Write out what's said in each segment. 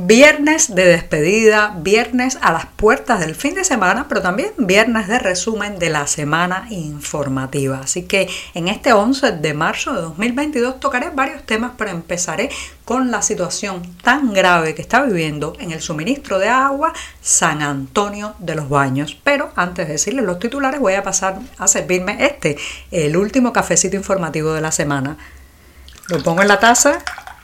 Viernes de despedida, viernes a las puertas del fin de semana, pero también viernes de resumen de la semana informativa. Así que en este 11 de marzo de 2022 tocaré varios temas, pero empezaré con la situación tan grave que está viviendo en el suministro de agua San Antonio de los Baños. Pero antes de decirles los titulares, voy a pasar a servirme este, el último cafecito informativo de la semana. Lo pongo en la taza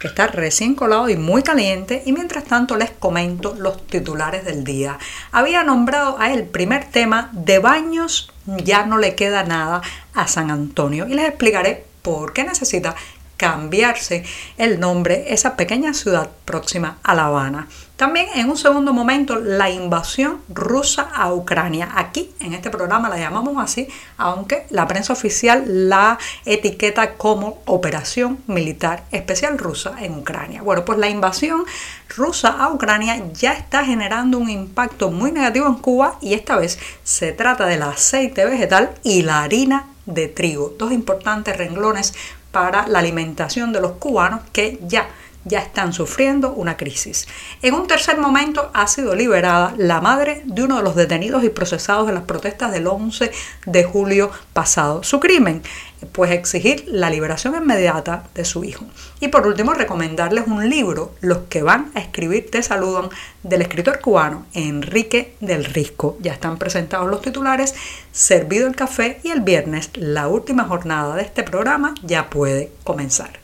está recién colado y muy caliente y mientras tanto les comento los titulares del día. Había nombrado a el primer tema de baños ya no le queda nada a San Antonio y les explicaré por qué necesita cambiarse el nombre esa pequeña ciudad próxima a La Habana. También en un segundo momento la invasión rusa a Ucrania. Aquí en este programa la llamamos así, aunque la prensa oficial la etiqueta como operación militar especial rusa en Ucrania. Bueno, pues la invasión rusa a Ucrania ya está generando un impacto muy negativo en Cuba y esta vez se trata del aceite vegetal y la harina de trigo, dos importantes renglones para la alimentación de los cubanos que ya ya están sufriendo una crisis. En un tercer momento ha sido liberada la madre de uno de los detenidos y procesados de las protestas del 11 de julio pasado. Su crimen, pues exigir la liberación inmediata de su hijo. Y por último, recomendarles un libro, Los que van a escribir te saludan, del escritor cubano Enrique del Risco. Ya están presentados los titulares, servido el café y el viernes, la última jornada de este programa, ya puede comenzar.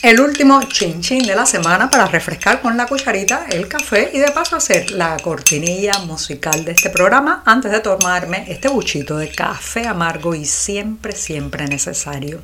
El último chin chin de la semana para refrescar con la cucharita el café y de paso hacer la cortinilla musical de este programa antes de tomarme este buchito de café amargo y siempre, siempre necesario.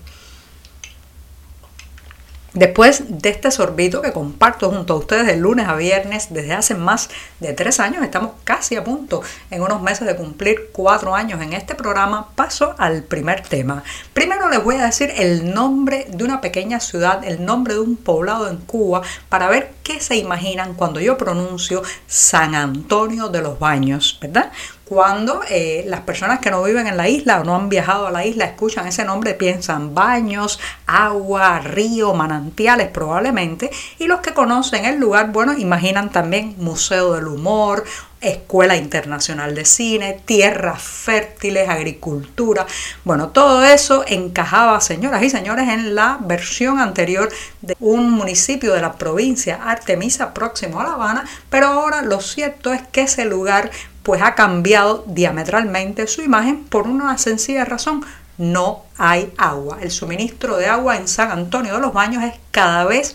Después de este sorbito que comparto junto a ustedes de lunes a viernes desde hace más de tres años, estamos casi a punto en unos meses de cumplir cuatro años en este programa, paso al primer tema. Primero les voy a decir el nombre de una pequeña ciudad, el nombre de un poblado en Cuba, para ver qué se imaginan cuando yo pronuncio San Antonio de los Baños, ¿verdad? Cuando eh, las personas que no viven en la isla o no han viajado a la isla escuchan ese nombre, piensan baños, agua, río, manantiales probablemente, y los que conocen el lugar, bueno, imaginan también Museo del Humor, Escuela Internacional de Cine, tierras fértiles, agricultura. Bueno, todo eso encajaba, señoras y señores, en la versión anterior de un municipio de la provincia Artemisa próximo a La Habana, pero ahora lo cierto es que ese lugar pues ha cambiado diametralmente su imagen por una sencilla razón. No hay agua. El suministro de agua en San Antonio de los Baños es cada vez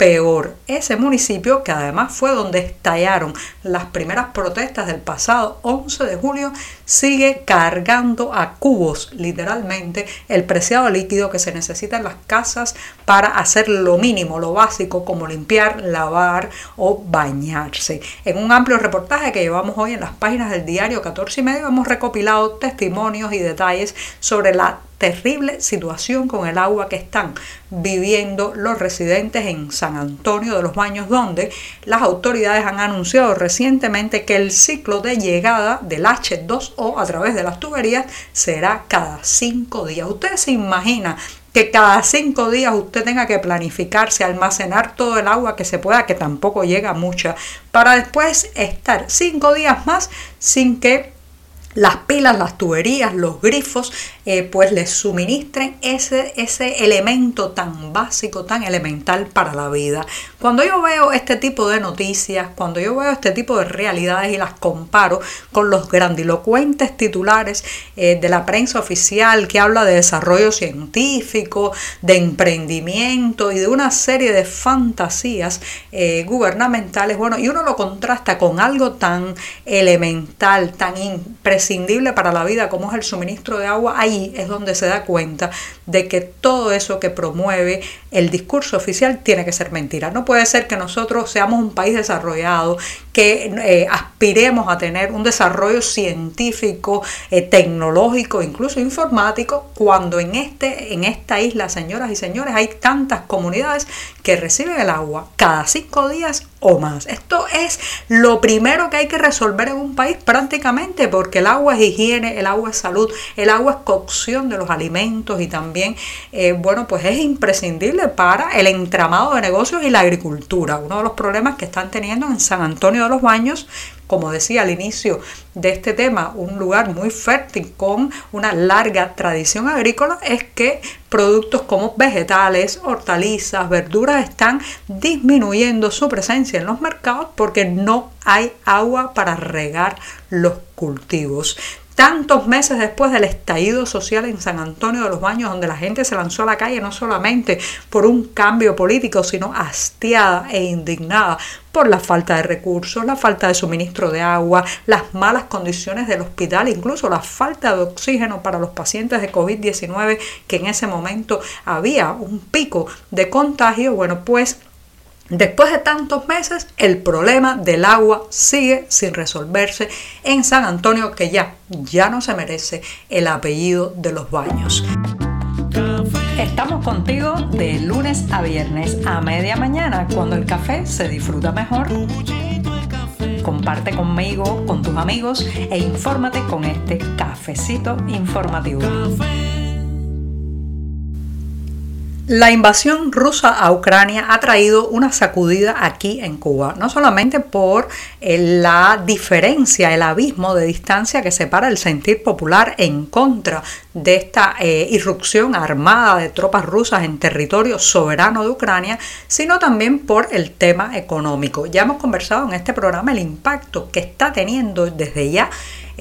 peor. Ese municipio, que además fue donde estallaron las primeras protestas del pasado 11 de julio, sigue cargando a cubos, literalmente, el preciado líquido que se necesita en las casas para hacer lo mínimo, lo básico, como limpiar, lavar o bañarse. En un amplio reportaje que llevamos hoy en las páginas del diario 14 y medio, hemos recopilado testimonios y detalles sobre la terrible situación con el agua que están viviendo los residentes en San Antonio de los Baños, donde las autoridades han anunciado recientemente que el ciclo de llegada del H2O a través de las tuberías será cada cinco días. Usted se imagina que cada cinco días usted tenga que planificarse, almacenar todo el agua que se pueda, que tampoco llega mucha, para después estar cinco días más sin que las pilas, las tuberías, los grifos, eh, pues les suministren ese, ese elemento tan básico, tan elemental para la vida. Cuando yo veo este tipo de noticias, cuando yo veo este tipo de realidades y las comparo con los grandilocuentes titulares eh, de la prensa oficial que habla de desarrollo científico, de emprendimiento y de una serie de fantasías eh, gubernamentales, bueno, y uno lo contrasta con algo tan elemental, tan impresionante, imprescindible para la vida como es el suministro de agua, ahí es donde se da cuenta de que todo eso que promueve el discurso oficial tiene que ser mentira. No puede ser que nosotros seamos un país desarrollado, eh, aspiremos a tener un desarrollo científico, eh, tecnológico, incluso informático, cuando en, este, en esta isla, señoras y señores, hay tantas comunidades que reciben el agua cada cinco días o más. Esto es lo primero que hay que resolver en un país prácticamente porque el agua es higiene, el agua es salud, el agua es cocción de los alimentos y también, eh, bueno, pues es imprescindible para el entramado de negocios y la agricultura. Uno de los problemas que están teniendo en San Antonio de los Baños como decía al inicio de este tema, un lugar muy fértil con una larga tradición agrícola, es que productos como vegetales, hortalizas, verduras están disminuyendo su presencia en los mercados porque no hay agua para regar los cultivos tantos meses después del estallido social en San Antonio de los Baños, donde la gente se lanzó a la calle no solamente por un cambio político, sino hastiada e indignada por la falta de recursos, la falta de suministro de agua, las malas condiciones del hospital, incluso la falta de oxígeno para los pacientes de COVID-19, que en ese momento había un pico de contagio, bueno, pues Después de tantos meses, el problema del agua sigue sin resolverse en San Antonio, que ya, ya no se merece el apellido de los baños. Estamos contigo de lunes a viernes a media mañana, cuando el café se disfruta mejor. Comparte conmigo, con tus amigos e infórmate con este cafecito informativo. La invasión rusa a Ucrania ha traído una sacudida aquí en Cuba, no solamente por eh, la diferencia, el abismo de distancia que separa el sentir popular en contra de esta eh, irrupción armada de tropas rusas en territorio soberano de Ucrania, sino también por el tema económico. Ya hemos conversado en este programa el impacto que está teniendo desde ya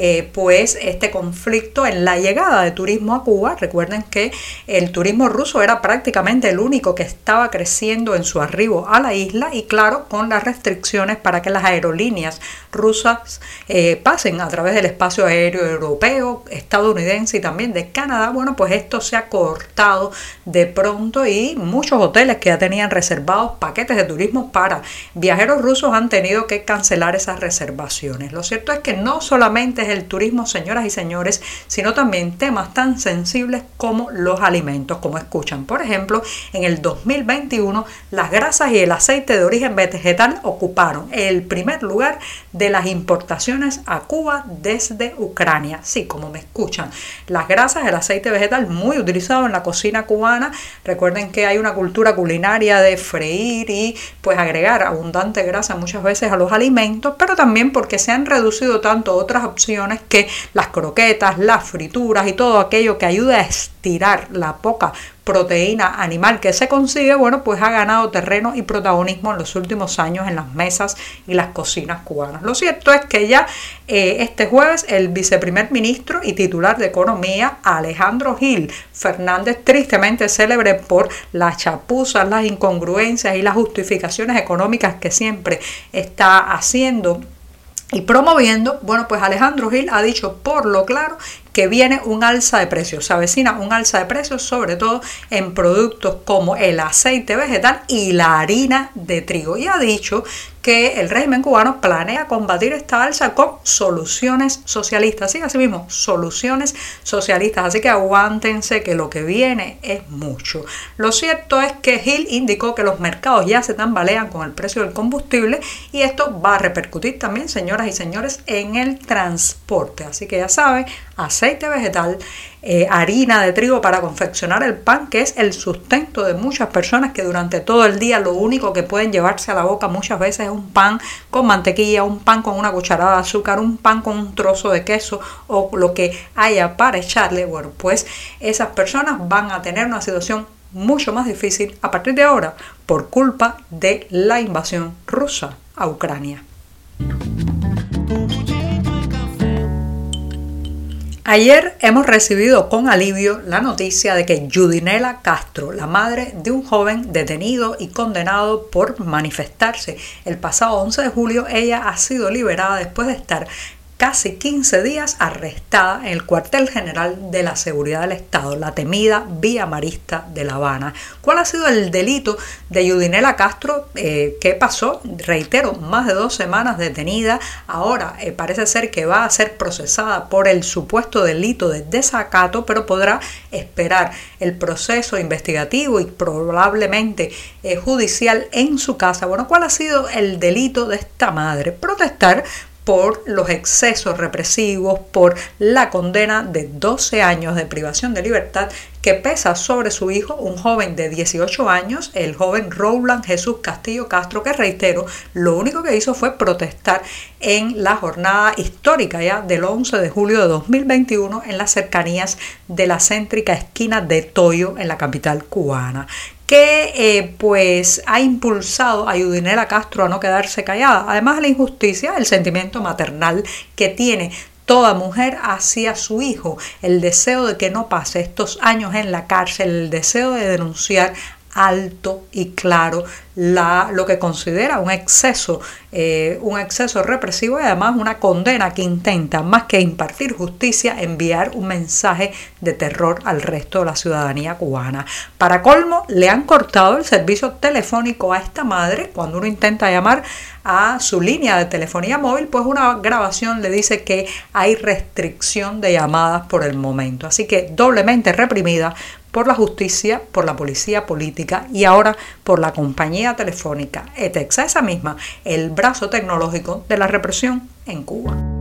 eh, pues este conflicto en la llegada de turismo a Cuba. Recuerden que el turismo ruso era prácticamente el único que estaba creciendo en su arribo a la isla y claro, con las restricciones para que las aerolíneas rusas eh, pasen a través del espacio aéreo europeo, estadounidense y también de Canadá, bueno, pues esto se ha cortado de pronto y muchos hoteles que ya tenían reservados paquetes de turismo para viajeros rusos han tenido que cancelar esas reservaciones. Lo cierto es que no solamente es el turismo, señoras y señores, sino también temas tan sensibles como los alimentos, como escuchan. Por ejemplo, en el 2021 las grasas y el aceite de origen vegetal ocuparon el primer lugar de las importaciones a Cuba desde Ucrania. Sí, como me escuchan, las grasas, el aceite vegetal muy utilizado en la cocina cubana. Recuerden que hay una cultura culinaria de freír y pues agregar abundante grasa muchas veces a los alimentos, pero también porque se han reducido tanto otras opciones que las croquetas, las frituras y todo aquello que ayuda a estirar la poca proteína animal que se consigue, bueno, pues ha ganado terreno y protagonismo en los últimos años en las mesas y las cocinas cubanas. Lo cierto es que ya eh, este jueves el viceprimer ministro y titular de Economía, Alejandro Gil Fernández, tristemente célebre por las chapuzas, las incongruencias y las justificaciones económicas que siempre está haciendo y promoviendo, bueno, pues Alejandro Gil ha dicho por lo claro que viene un alza de precios, se avecina un alza de precios sobre todo en productos como el aceite vegetal y la harina de trigo. Y ha dicho que el régimen cubano planea combatir esta alza con soluciones socialistas. Sí, así mismo, soluciones socialistas. Así que aguántense que lo que viene es mucho. Lo cierto es que Gil indicó que los mercados ya se tambalean con el precio del combustible y esto va a repercutir también, señoras y señores, en el transporte. Así que ya saben, aceite vegetal, eh, harina de trigo para confeccionar el pan, que es el sustento de muchas personas que durante todo el día lo único que pueden llevarse a la boca muchas veces un pan con mantequilla, un pan con una cucharada de azúcar, un pan con un trozo de queso o lo que haya para echarle. Bueno, pues esas personas van a tener una situación mucho más difícil a partir de ahora por culpa de la invasión rusa a Ucrania. Ayer hemos recibido con alivio la noticia de que Judinela Castro, la madre de un joven detenido y condenado por manifestarse el pasado 11 de julio, ella ha sido liberada después de estar casi 15 días arrestada en el cuartel general de la seguridad del Estado, la temida Vía Marista de La Habana. ¿Cuál ha sido el delito de Yudinela Castro? Eh, ¿Qué pasó? Reitero, más de dos semanas detenida. Ahora eh, parece ser que va a ser procesada por el supuesto delito de desacato, pero podrá esperar el proceso investigativo y probablemente eh, judicial en su casa. Bueno, ¿cuál ha sido el delito de esta madre? Protestar por los excesos represivos, por la condena de 12 años de privación de libertad que pesa sobre su hijo, un joven de 18 años, el joven Roland Jesús Castillo Castro, que reitero, lo único que hizo fue protestar en la jornada histórica ya del 11 de julio de 2021 en las cercanías de la céntrica esquina de Toyo en la capital cubana que eh, pues ha impulsado a Yudinela Castro a no quedarse callada. Además de la injusticia, el sentimiento maternal que tiene toda mujer hacia su hijo, el deseo de que no pase estos años en la cárcel, el deseo de denunciar alto y claro la, lo que considera un exceso, eh, un exceso represivo y además una condena que intenta, más que impartir justicia, enviar un mensaje de terror al resto de la ciudadanía cubana. Para colmo, le han cortado el servicio telefónico a esta madre cuando uno intenta llamar a su línea de telefonía móvil, pues una grabación le dice que hay restricción de llamadas por el momento. Así que doblemente reprimida por la justicia, por la policía política y ahora por la compañía telefónica ETEXA, esa misma, el brazo tecnológico de la represión en Cuba.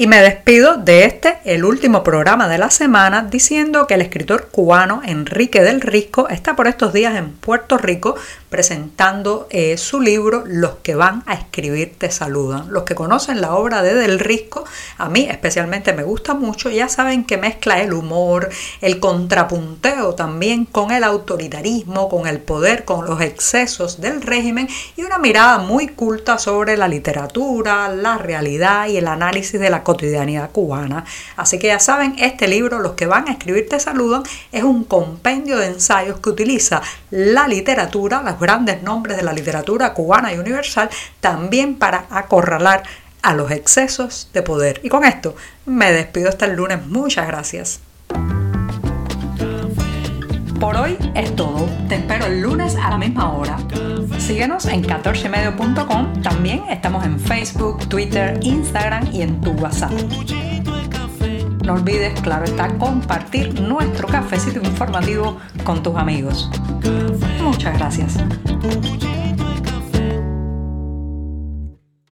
Y me despido de este, el último programa de la semana, diciendo que el escritor cubano Enrique del Risco está por estos días en Puerto Rico presentando eh, su libro Los que van a escribir te saludan. Los que conocen la obra de Del Risco, a mí especialmente me gusta mucho, ya saben que mezcla el humor, el contrapunteo también con el autoritarismo, con el poder, con los excesos del régimen y una mirada muy culta sobre la literatura, la realidad y el análisis de la cotidianidad cubana. Así que ya saben, este libro, Los que van a escribir te saludan, es un compendio de ensayos que utiliza la literatura, las grandes nombres de la literatura cubana y universal también para acorralar a los excesos de poder. Y con esto me despido hasta el lunes. Muchas gracias. Por hoy es todo. Te espero el lunes a la misma hora. Síguenos en 14medio.com. También estamos en Facebook, Twitter, Instagram y en tu WhatsApp. No olvides, claro está, compartir nuestro cafecito informativo con tus amigos. Muchas gracias.